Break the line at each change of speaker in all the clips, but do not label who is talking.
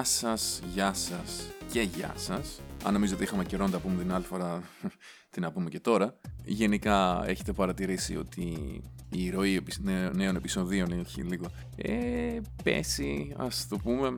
Γεια σας, γεια σας και γεια σας. Αν νομίζετε ότι είχαμε καιρό να τα πούμε την άλλη φορά, τι να πούμε και τώρα. Γενικά έχετε παρατηρήσει ότι η ροή νέων επεισοδίων έχει λίγο ε, πέσει, ας το πούμε.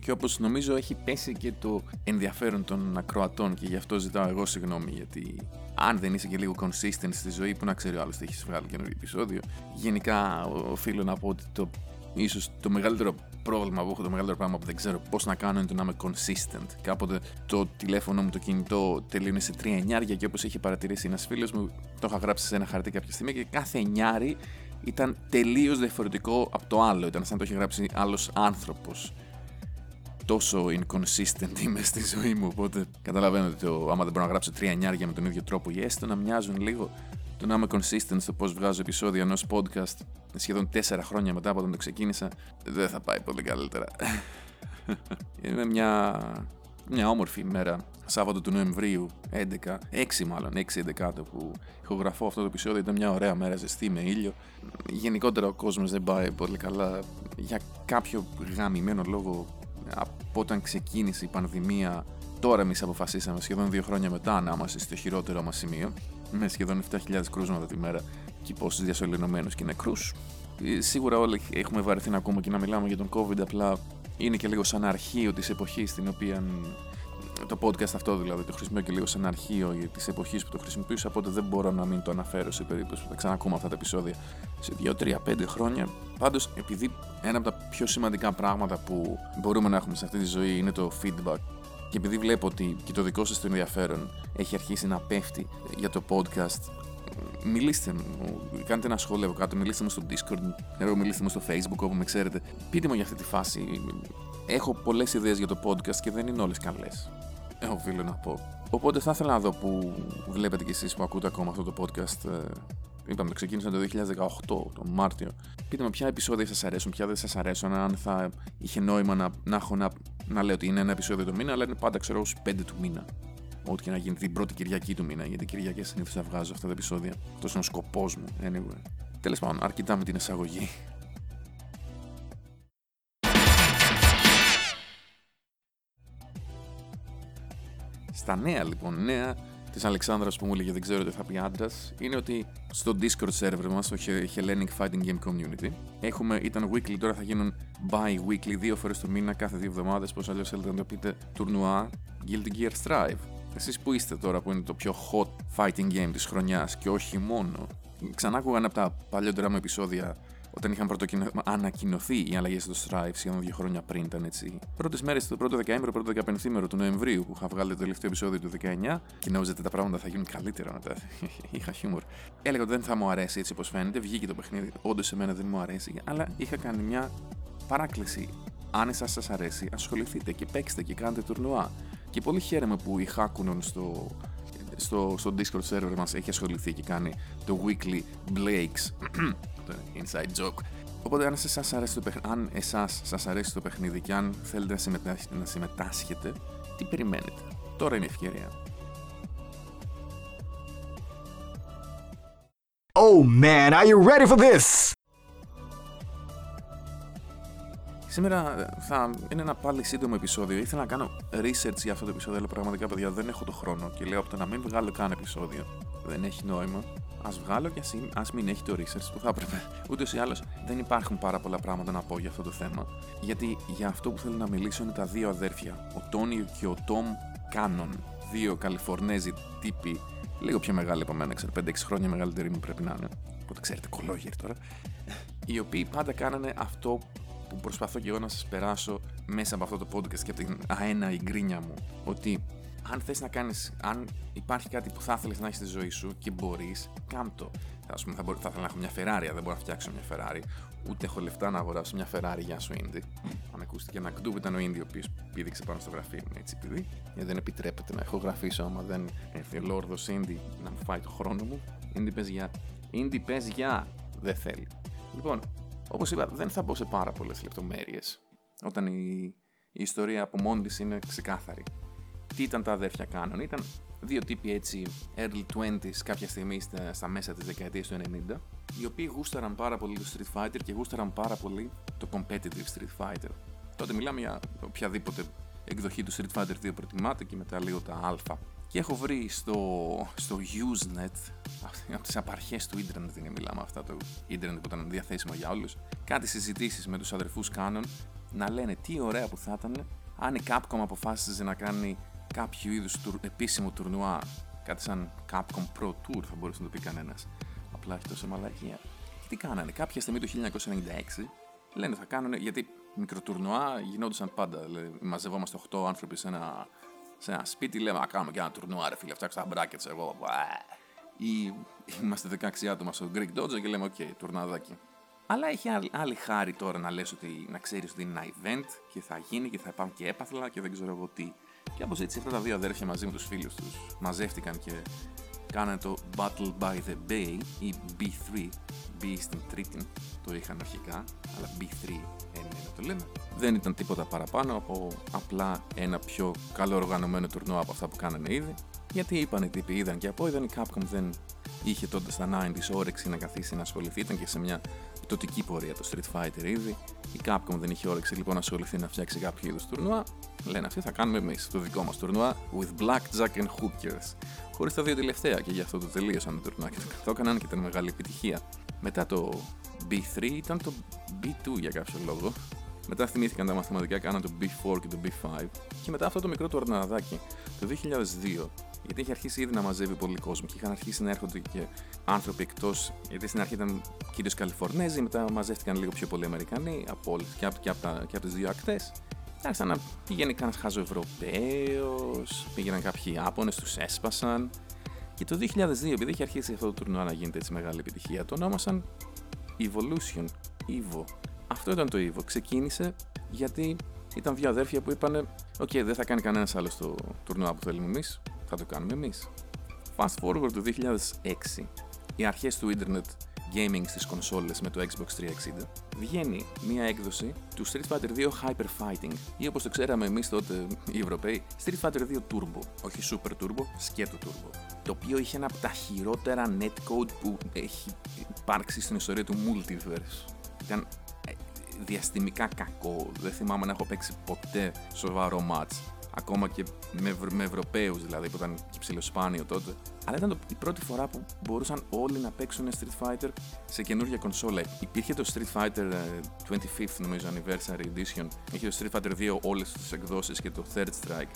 Και όπως νομίζω έχει πέσει και το ενδιαφέρον των ακροατών και γι' αυτό ζητάω εγώ συγγνώμη γιατί αν δεν είσαι και λίγο consistent στη ζωή που να ξέρει ο άλλος ότι έχεις βγάλει καινούργιο επεισόδιο γενικά οφείλω να πω ότι το ίσως το μεγαλύτερο πρόβλημα που έχω, το μεγαλύτερο πράγμα που δεν ξέρω πώς να κάνω είναι το να είμαι consistent. Κάποτε το τηλέφωνο μου, το κινητό τελείωνε σε τρία εννιάρια και όπως έχει παρατηρήσει ένας φίλος μου, το είχα γράψει σε ένα χαρτί κάποια στιγμή και κάθε εννιάρι ήταν τελείως διαφορετικό από το άλλο. Ήταν σαν το είχε γράψει άλλος άνθρωπος. Τόσο inconsistent είμαι στη ζωή μου. Οπότε καταλαβαίνω ότι το, άμα δεν μπορώ να γράψω τρία εννιάρια με τον ίδιο τρόπο ή έστω να μοιάζουν λίγο το να είμαι consistent στο πώς βγάζω επεισόδια ενός podcast σχεδόν τέσσερα χρόνια μετά από όταν το ξεκίνησα, δεν θα πάει πολύ καλύτερα. Είναι μια, μια όμορφη ημέρα, Σάββατο του Νοεμβρίου, 11, 6 μάλλον, 6-11 που ηχογραφώ αυτό το επεισόδιο. Ήταν μια ωραία μέρα, ζεστή με ήλιο. Γενικότερα ο κόσμος δεν πάει πολύ καλά. Για κάποιο γαμημένο λόγο, από όταν ξεκίνησε η πανδημία, τώρα εμείς αποφασίσαμε σχεδόν δύο χρόνια μετά να είμαστε στο χειρότερο μας σημείο με σχεδόν 7.000 κρούσματα τη μέρα και πόσους διασωληνωμένους και νεκρούς. Ε, σίγουρα όλοι έχουμε βαρεθεί να ακούμε και να μιλάμε για τον COVID, απλά είναι και λίγο σαν αρχείο της εποχής στην οποία. Το podcast αυτό δηλαδή το χρησιμοποιώ και λίγο σαν αρχείο της εποχής που το χρησιμοποιούσα, οπότε δεν μπορώ να μην το αναφέρω σε περίπτωση που θα ξανακούμε αυτά τα επεισόδια σε 2, 3, 5 χρόνια. Πάντως, επειδή ένα από τα πιο σημαντικά πράγματα που μπορούμε να έχουμε σε αυτή τη ζωή είναι το feedback και επειδή βλέπω ότι και το δικό σας το ενδιαφέρον έχει αρχίσει να πέφτει για το podcast, μιλήστε μου, κάντε ένα σχόλιο από κάτω, μιλήστε μου στο Discord, εγώ μιλήστε μου στο Facebook όπου με ξέρετε. Πείτε μου για αυτή τη φάση. Έχω πολλές ιδέες για το podcast και δεν είναι όλες καλές. Έχω φίλο να πω. Οπότε θα ήθελα να δω που βλέπετε κι εσείς που ακούτε ακόμα αυτό το podcast ε, Είπαμε, το ξεκίνησα το 2018, τον Μάρτιο. Πείτε με ποια επεισόδια σας αρέσουν, ποια δεν σας αρέσουν, αν θα είχε νόημα να, να έχω να, να λέω ότι είναι ένα επεισόδιο το μήνα, αλλά είναι πάντα ξέρω 5 του μήνα. Ό,τι και να γίνει την πρώτη Κυριακή του μήνα, γιατί Κυριακές συνήθως θα βγάζω αυτά τα επεισόδια. Αυτός είναι ο σκοπός μου. Anyway. Τέλος πάντων, αρκετά με την εισαγωγή. Στα νέα λοιπόν, νέα της Αλεξάνδρας που μου έλεγε δεν ξέρω τι θα πει άντρας, είναι ότι στο Discord server μας, στο Hellenic Fighting Game Community, έχουμε, ήταν weekly, τώρα θα γίνουν bi-weekly, δύο φορές το μήνα, κάθε δύο εβδομάδες, πώς αλλιώς θέλετε να το πείτε, τουρνουά Guilty Gear Strive. Εσείς που είστε τώρα που είναι το πιο hot fighting game της χρονιάς και όχι μόνο. Ξανά άκουγα ένα από τα παλιότερα μου επεισόδια όταν είχαν ανακοινωθεί οι αλλαγές στο Stripe σχεδόν δύο χρόνια πριν. Ήταν έτσι. Πρώτες μέρες, το πρώτο δεκαήμερο, πρώτο δεκαπενθήμερο του Νοεμβρίου που είχα βγάλει το τελευταίο επεισόδιο του 19 και νόμιζα ότι τα πράγματα θα γίνουν καλύτερα μετά. είχα χιούμορ. Έλεγα ότι δεν θα μου αρέσει έτσι όπως φαίνεται. Βγήκε το παιχνίδι. Όντως σε μένα δεν μου αρέσει. Αλλά είχα κάνει μια παράκληση. Αν εσάς σας αρέσει, ασχοληθείτε και παίξτε και κάντε τουρνουά. Και πολύ χαίρομαι που η Χάκουνον στο, στο, στο Discord server μας έχει ασχοληθεί και κάνει το weekly Blakes inside joke. Οπότε αν εσάς αρέσει το, παιχνίδι, αν εσάς σας αρέσει το παιχνίδι και αν θέλετε να, να συμμετάσχετε, τι περιμένετε; Τώρα είναι η ευκαιρία. Oh man, are you ready for this? Σήμερα ε, θα είναι ένα πάλι σύντομο επεισόδιο. Ήθελα να κάνω research για αυτό το επεισόδιο, αλλά πραγματικά παιδιά δεν έχω το χρόνο και λέω από το να μην βγάλω καν επεισόδιο. Δεν έχει νόημα. Α βγάλω και ας μην έχει το research που θα έπρεπε. Ούτως ή άλλως δεν υπάρχουν πάρα πολλά πράγματα να πω για αυτό το θέμα. Γιατί για αυτό που θέλω να μιλήσω είναι τα δύο αδέρφια. Ο Τόνι και ο Τόμ Κάνον. Δύο Καλιφορνέζοι τύποι, λίγο πιο μεγάλοι από μένα, ξέρω 5-6 χρόνια μεγαλύτεροι μου πρέπει να είναι. Οπότε ξέρετε, κωλόγεροι τώρα. Οι οποίοι πάντα κάνανε αυτό που προσπαθώ και εγώ να σας περάσω μέσα από αυτό το podcast και από την αέναη γκρίνια μου. Ότι αν θες να κάνεις, αν υπάρχει κάτι που θα ήθελες να έχεις στη ζωή σου και μπορείς, κάν' το. Θα, πούμε, θα, θα ήθελα να έχω μια Ferrari, δεν μπορώ να φτιάξω μια Ferrari. Ούτε έχω λεφτά να αγοράσω μια Ferrari για σου Indy. Αν ακούστηκε ένα κντούβ ήταν ο Indy ο οποίος πήδηξε πάνω στο γραφείο μου έτσι επειδή. Γιατί δεν επιτρέπεται να έχω γραφήσω άμα δεν έρθει ο Λόρδος Indy να μου φάει το χρόνο μου. Indy πες για. Indy πες για. Δεν θέλει. Λοιπόν, Όπως είπα, δεν θα μπω σε πάρα πολλές λεπτομέρειες όταν η, η ιστορία από μόνη της είναι ξεκάθαρη. Τι ήταν τα αδέρφια Κάνων, ήταν δύο τύποι έτσι early 20s κάποια στιγμή στα, στα μέσα της δεκαετίας του 90, οι οποίοι γούσταραν πάρα πολύ το Street Fighter και γούσταραν πάρα πολύ το competitive Street Fighter. Τότε μιλάμε για οποιαδήποτε εκδοχή του Street Fighter 2 προτιμάτε και μετά λίγο τα α. Και έχω βρει στο, στο Usenet, από τις απαρχές του ίντερνετ είναι μιλάμε αυτά, το ίντερνετ που ήταν διαθέσιμο για όλους, κάτι συζητήσεις με τους αδερφούς Canon να λένε τι ωραία που θα ήταν αν η Capcom αποφάσιζε να κάνει κάποιο είδους επίσημο τουρνουά, κάτι σαν Capcom Pro Tour θα μπορούσε να το πει κανένας. Απλά όχι τόσο μαλακία. Και τι κάνανε, κάποια στιγμή το 1996 λένε θα κάνουν, γιατί μικροτουρνουά γινόντουσαν πάντα. Δηλαδή, μαζευόμαστε 8 άνθρωποι σε ένα, σε ένα σπίτι, λέμε να κάνουμε και ένα τουρνουά, ρε φίλε, φτιάξω τα brackets εγώ. Ή είμαστε 16 άτομα στο Greek Dojo και λέμε, OK, okay, τουρναδάκι. Αλλά έχει άλλη χάρη τώρα να λες ότι να ξέρεις ότι είναι ένα event και θα γίνει και θα υπάρχουν και έπαθλα και δεν ξέρω εγώ τι. Και όπως έτσι αυτά τα δύο αδέρφια μαζί με τους φίλους τους μαζεύτηκαν και κάνανε το Battle by the Bay ή B3. B στην τρίτη το είχαν αρχικά, αλλά B3 είναι να το λέμε. Δεν ήταν τίποτα παραπάνω από απλά ένα πιο καλό οργανωμένο τουρνό από αυτά που κάνανε ήδη. Γιατί είπαν οι τύποι, είδαν και από είδαν η Capcom δεν είχε τότε στα 90s όρεξη να καθίσει να ασχοληθεί. Ήταν και σε μια πτωτική πορεία το Street Fighter ήδη. Η Capcom δεν είχε όρεξη λοιπόν να ασχοληθεί να φτιάξει κάποιο είδους τουρνουά. Λένε αυτοί θα κάνουμε εμείς το δικό μας τουρνουά with blackjack and hookers. Χωρίς τα δύο τελευταία και γι' αυτό το τελείωσαν το τουρνουά και το έκαναν και ήταν μεγάλη επιτυχία. Μετά το B3 ήταν το B2 για κάποιο λόγο. Μετά θυμήθηκαν τα μαθηματικά, κάναν το B4 και το B5. Και μετά αυτό το μικρό του ορναδάκι, το 2002, γιατί είχε αρχίσει ήδη να μαζεύει πολύ κόσμο και είχαν αρχίσει να έρχονται και άνθρωποι εκτός. Γιατί στην αρχή ήταν κυρίως Καλιφορνέζοι, μετά μαζεύτηκαν λίγο πιο πολλοί Αμερικανοί από όλες, και από, και από, και από τις δύο ακτές. Άρχισαν να πηγαίνει κανένας χαζοευρωπαίος, πήγαιναν κάποιοι Ιάπωνες, τους έσπασαν. Και το 2002, επειδή είχε αρχίσει αυτό το τουρνουά να γίνεται έτσι μεγάλη επιτυχία, το ονόμασαν Evolution, Evo. Αυτό ήταν το Evo. Ξεκίνησε γιατί ήταν δύο αδέρφια που είπαν: OK, okay, δεν θα κάνει κανένας άλλος το τουρνουά που θέλουμε εμείς, θα το κάνουμε εμείς. Fast forward το 2006, οι αρχές του Internet gaming στις κονσόλες με το Xbox 360, βγαίνει μία έκδοση του Street Fighter 2 Hyper Fighting ή όπως το ξέραμε εμείς τότε οι Ευρωπαίοι, Street Fighter 2 Turbo, όχι Super Turbo, σκέτο Turbo, το οποίο είχε ένα από τα χειρότερα netcode που έχει υπάρξει στην ιστορία του Multiverse. Ήταν ε, διαστημικά κακό, δεν θυμάμαι να έχω παίξει ποτέ σοβαρό match ακόμα και με, με Ευρωπαίους δηλαδή, που ήταν ψηλοσπάνιο τότε. Αλλά ήταν το, η πρώτη φορά που μπορούσαν όλοι να παίξουν Street Fighter σε καινούργια κονσόλα. Υπήρχε το Street Fighter 25th, ε, νομίζω, Anniversary Edition. Είχε το Street Fighter 2 όλες τις εκδόσεις και το Third Strike.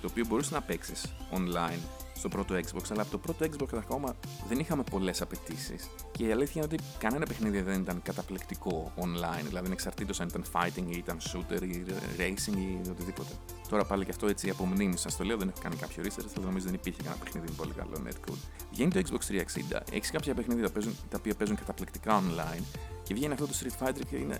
Το οποίο μπορούσες να παίξεις online στο πρώτο Xbox, αλλά από το πρώτο Xbox ακόμα δεν είχαμε πολλές απαιτήσεις. Και η αλήθεια είναι ότι κανένα παιχνίδι δεν ήταν καταπληκτικό online, δηλαδή ανεξαρτήτω αν ήταν fighting ή ήταν shooter ή racing ή οτιδήποτε. Τώρα πάλι και αυτό έτσι από μνήμη σας το λέω, δεν έχω κάνει κάποιο research, αλλά νομίζω δεν υπήρχε κανένα παιχνίδι με πολύ καλό netcode. Βγαίνει το Xbox 360, έχεις κάποια παιχνίδια τα οποία παίζουν καταπληκτικά online και βγαίνει αυτό το Street Fighter και είναι,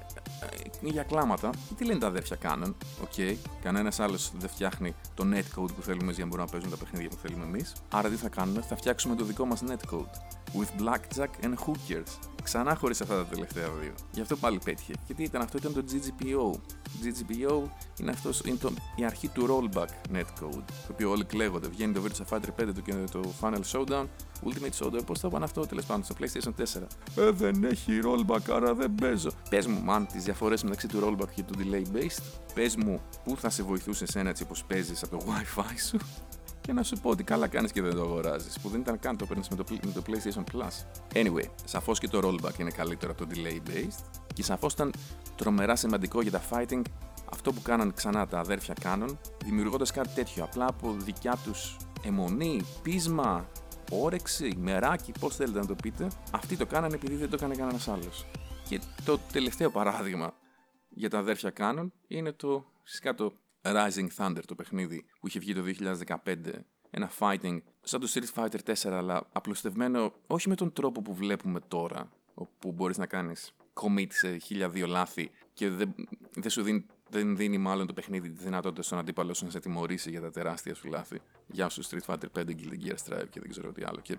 είναι για κλάματα. Τι λένε τα αδέρφια Κάνον. OK, okay. κανένας άλλος δεν φτιάχνει το netcode που θέλουμε για να μπορούμε να παίζουν τα παιχνίδια που θέλουμε εμείς. Άρα τι θα κάνουμε, θα φτιάξουμε το δικό μας netcode. With blackjack and hookers. Ξανά χωρίς αυτά τα τελευταία δύο. Γι' αυτό πάλι πέτυχε. Και τι ήταν αυτό, ήταν το GGPO. GGPO είναι, αυτός, είναι το, η αρχή του rollback netcode. Το οποίο όλοι κλαίγονται. Βγαίνει το Virtua Fighter 5 το, το Final Showdown, Ultimate Showdown. Πώς θα πάνε αυτό τέλος πάντων στο PlayStation 4. Ε, δεν έχει rollback, άρα δεν παίζω. Πες μου, man, τις διαφορές μεταξύ του rollback και του delay based. Πες μου, πού θα σε βοηθούσε εσένα έτσι όπως παίζεις από το WiFi σου και να σου πω ότι καλά κάνεις και δεν το αγοράζεις. Που δεν ήταν καν το παίρνεις με, με, το PlayStation Plus. Anyway, σαφώς και το rollback είναι καλύτερο από το delay based. Και σαφώς ήταν τρομερά σημαντικό για τα fighting αυτό που κάναν ξανά τα αδέρφια κάνουν, δημιουργώντας κάτι τέτοιο. Απλά από δικιά τους αιμονή, πείσμα, όρεξη, μεράκι, πώς θέλετε να το πείτε, αυτοί το κάνανε επειδή δεν το έκανε κανένας άλλος. Και το τελευταίο παράδειγμα για τα αδέρφια κάνουν είναι το φυσικά το Rising Thunder το παιχνίδι που είχε βγει το 2015 ένα fighting σαν το Street Fighter 4 αλλά απλουστευμένο όχι με τον τρόπο που βλέπουμε τώρα όπου μπορείς να κάνεις commit σε χίλια δύο λάθη και δεν, δεν σου δίνει δεν δίνει μάλλον το παιχνίδι τη δυνατότητα στον αντίπαλο σου να σε τιμωρήσει για τα τεράστια σου λάθη. Γεια σου Street Fighter 5, Guilty Gear Strive και δεν ξέρω τι άλλο. Και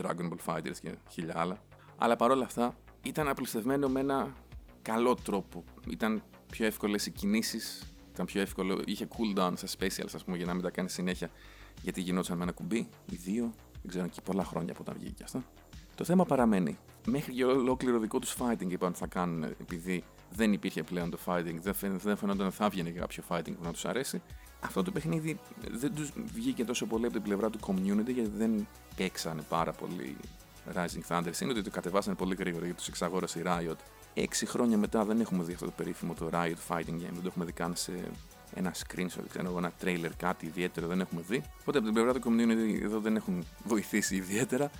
Dragon Ball Fighters και χίλια άλλα. Αλλά παρόλα αυτά ήταν απλουστευμένο με ένα καλό τρόπο. Ήταν πιο εύκολες οι κινήσεις ήταν πιο εύκολο. Είχε cooldown στα specials, ας πούμε, για να μην τα κάνει συνέχεια. Γιατί γινόταν με ένα κουμπί ή δύο. Δεν ξέρω, και πολλά χρόνια από όταν βγήκε αυτό. Το θέμα παραμένει. Μέχρι και ολόκληρο δικό τους fighting είπαν θα κάνουν επειδή δεν υπήρχε πλέον το fighting, δεν, φαίν, δεν φαίνονταν να θα βγαίνει κάποιο fighting που να τους αρέσει. Αυτό το παιχνίδι δεν τους βγήκε τόσο πολύ από την πλευρά του community γιατί δεν παίξανε πάρα πολύ Rising Thunder. Είναι ότι το κατεβάσανε πολύ γρήγορα γιατί τους εξαγόρασε η Riot. Έξι χρόνια μετά δεν έχουμε δει αυτό το περίφημο το Riot Fighting Game, δεν το έχουμε δει καν σε ένα screenshot, ξέρω, ένα trailer, κάτι ιδιαίτερο δεν έχουμε δει. Οπότε από την πλευρά του community εδώ δεν έχουν βοηθήσει ιδιαίτερα.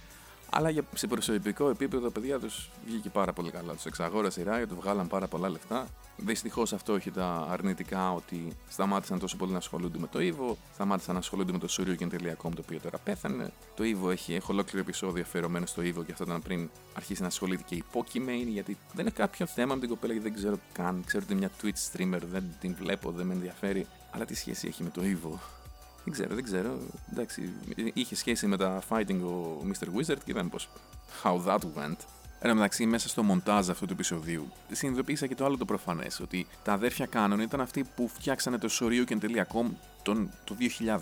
Αλλά για, σε προσωπικό επίπεδο, παιδιά τους βγήκε πάρα πολύ καλά. Τους εξαγόρασε η Riot, τους βγάλαν πάρα πολλά λεφτά. Δυστυχώς αυτό έχει τα αρνητικά ότι σταμάτησαν τόσο πολύ να ασχολούνται με το Evo, σταμάτησαν να ασχολούνται με το Suryuken.com το οποίο τώρα πέθανε. Το Evo έχει, έχω ολόκληρο επεισόδιο αφιερωμένο στο Evo και αυτό ήταν πριν αρχίσει να ασχολείται και η Pokimane, γιατί δεν έχει κάποιο θέμα με την κοπέλα και δεν ξέρω καν. Ξέρω ότι είναι μια Twitch streamer, δεν την βλέπω, δεν με ενδιαφέρει. Αλλά τι σχέση έχει με το Evo; Δεν ξέρω, δεν ξέρω. Εντάξει, είχε σχέση με τα fighting ο Mr. Wizard και είδαμε πως how that went. Εν τω μεταξύ, μέσα στο μοντάζ αυτού του επεισοδίου, συνειδητοποίησα και το άλλο το προφανές, ότι τα αδέρφια Canon ήταν αυτοί που φτιάξανε το Shoryuken.com τον, το 2000,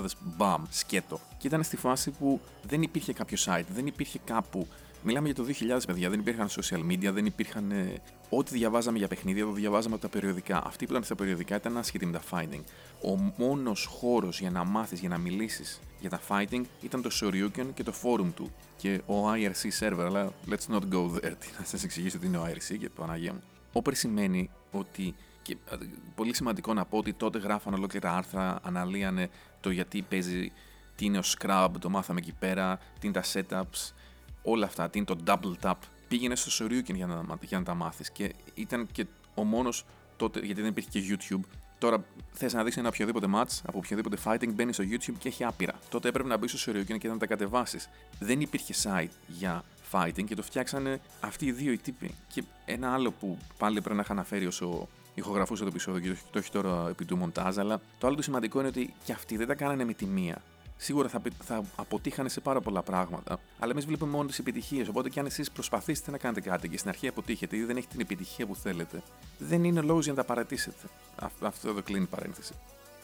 2000 μπαμ, σκέτο. Και ήταν στη φάση που δεν υπήρχε κάποιο site, δεν υπήρχε κάπου Μιλάμε για το 2000, παιδιά. Δεν υπήρχαν social media, δεν υπήρχαν. Ε, ό,τι διαβάζαμε για παιχνίδια, το διαβάζαμε από τα περιοδικά. Αυτοί που ήταν στα περιοδικά ήταν άσχετοι με τα fighting. Ο μόνος χώρος για να μάθεις, για να μιλήσεις για τα fighting ήταν το Shoryuken και το forum του. Και ο IRC server, αλλά let's not go there. Να σας εξηγήσω τι είναι ο IRC και το Αναγία μου. Όπερ σημαίνει ότι και ε, πολύ σημαντικό να πω ότι τότε γράφαν ολόκληρα άρθρα, αναλύανε το γιατί παίζει, τι είναι ο Scrub, το μάθαμε εκεί πέρα, τι είναι τα setups, όλα αυτά, τι είναι το double tap, πήγαινε στο Shoryuken για να, για να τα μάθεις. Και ήταν και ο μόνος τότε, γιατί δεν υπήρχε και YouTube. Τώρα θες να δεις ένα οποιοδήποτε match από οποιοδήποτε fighting, μπαίνει στο YouTube και έχει άπειρα. Τότε έπρεπε να μπεις στο Shoryuken και να τα κατεβάσεις. Δεν υπήρχε site για fighting και το φτιάξανε αυτοί οι δύο οι τύποι. Και ένα άλλο που πάλι πρέπει να είχα αναφέρει όσο ηχογραφούσα το επεισόδιο και το έχει τώρα επί του μοντάζ, αλλά το άλλο το σημαντικό είναι ότι και αυτοί δεν τα κάνανε με τη μία σίγουρα θα, θα αποτύχανε σε πάρα πολλά πράγματα. Αλλά εμείς βλέπουμε μόνο τις επιτυχίες. Οπότε και αν εσείς προσπαθήσετε να κάνετε κάτι και στην αρχή αποτύχετε ή δεν έχει την επιτυχία που θέλετε, δεν είναι λόγος για να τα παρατήσετε. Αυτό εδώ κλείνει η παρένθεση.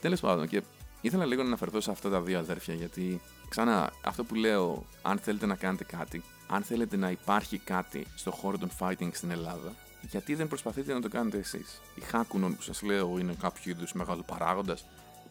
Τέλος πάντων, και ήθελα λίγο να αναφερθώ σε αυτά τα δύο αδέρφια, γιατί ξανά αυτό που λέω, αν θέλετε να κάνετε κάτι, αν θέλετε να υπάρχει κάτι στο χώρο των fighting στην Ελλάδα, γιατί δεν προσπαθείτε να το κάνετε εσείς. Η Χάκουνον που σας λέω είναι κάποιο είδους μεγάλος παράγοντας,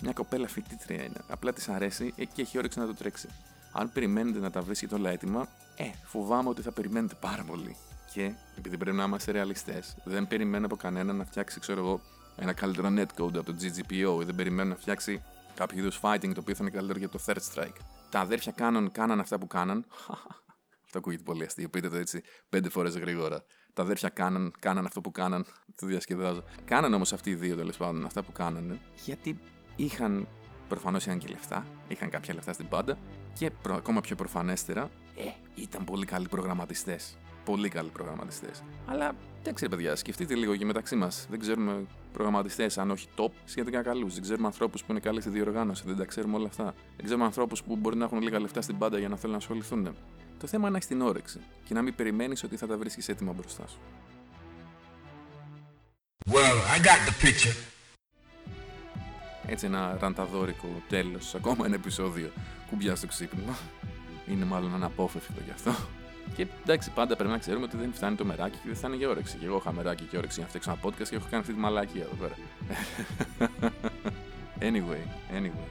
μια κοπέλα φοιτήτρια είναι. Απλά της αρέσει και έχει όρεξη να το τρέξει. Αν περιμένετε να τα βρίσκετε όλα έτοιμα, ε, φοβάμαι ότι θα περιμένετε πάρα πολύ. Και επειδή πρέπει να είμαστε ρεαλιστές, δεν περιμένω από κανένα να φτιάξει, ξέρω εγώ, ένα καλύτερο netcode από το GGPO ή δεν περιμένω να φτιάξει κάποιο είδους fighting το οποίο θα είναι καλύτερο για το Third Strike. Τα αδέρφια κάναν, κάναν αυτά που κάναν. Αυτό ακούγεται πολύ αστείο. Πείτε το έτσι πέντε φορές γρήγορα. Τα αδέρφια κάναν, κάναν αυτό που κάναν. Το διασκεδάζω. Κάναν όμως αυτοί οι δύο τέλος πάντων αυτά που κάνανε. Γιατί είχαν προφανώς είχαν και λεφτά, είχαν κάποια λεφτά στην πάντα και προ, ακόμα πιο προφανέστερα, ε, ήταν πολύ καλοί προγραμματιστές. Πολύ καλοί προγραμματιστές. Αλλά εντάξει, παιδιά, σκεφτείτε λίγο και μεταξύ μας. Δεν ξέρουμε προγραμματιστές, αν όχι top, σχετικά καλούς. Δεν ξέρουμε ανθρώπους που είναι καλοί στη διοργάνωση, δεν τα ξέρουμε όλα αυτά. Δεν ξέρουμε ανθρώπους που μπορεί να έχουν λίγα λεφτά στην πάντα για να θέλουν να ασχοληθούν. Το θέμα είναι να έχεις την όρεξη και να μην περιμένεις ότι θα τα βρίσκει έτοιμα μπροστά σου. Well, I got the picture έτσι ένα ρανταδόρικο τέλος, ακόμα ένα επεισόδιο κουμπιά στο ξύπνημα. Είναι μάλλον αναπόφευκτο γι' αυτό. Και εντάξει, πάντα πρέπει να ξέρουμε ότι δεν φτάνει το μεράκι και δεν φτάνει για όρεξη. Και εγώ είχα μεράκι και όρεξη να φτιάξω ένα podcast και έχω κάνει αυτή τη μαλάκια εδώ πέρα. anyway, anyway.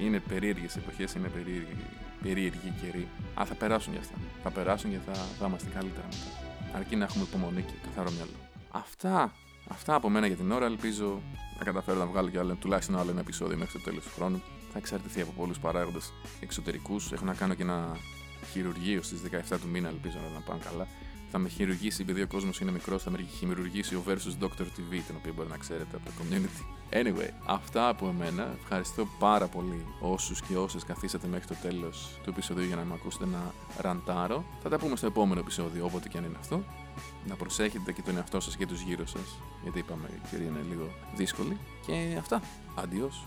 Είναι περίεργες εποχές, είναι περίεργοι, περίεργοι καιροί. Α, θα περάσουν γι' αυτά. Θα περάσουν και θα, θα είμαστε καλύτερα μετά. Αρκεί να έχουμε υπομονή και καθαρό μυαλό. Αυτά Αυτά από μένα για την ώρα. Ελπίζω να καταφέρω να βγάλω και άλλο, τουλάχιστον άλλο ένα επεισόδιο μέχρι το τέλος του χρόνου. Θα εξαρτηθεί από πολλούς παράγοντες εξωτερικούς. Έχω να κάνω και ένα χειρουργείο στις 17 του μήνα, ελπίζω να πάνε καλά. Θα με χειρουργήσει, επειδή ο κόσμος είναι μικρός, θα με χειρουργήσει ο Versus Doctor TV, τον οποίο μπορεί να ξέρετε από το community. Anyway, αυτά από εμένα. Ευχαριστώ πάρα πολύ όσους και όσες καθίσατε μέχρι το τέλος του επεισοδίου για να με ακούσετε να ραντάρω. Θα τα πούμε στο επόμενο επεισόδιο, όποτε και αν είναι αυτό να προσέχετε και τον εαυτό σας και τους γύρω σας γιατί είπαμε η κυρία είναι λίγο δύσκολη και αυτά. Αντιός.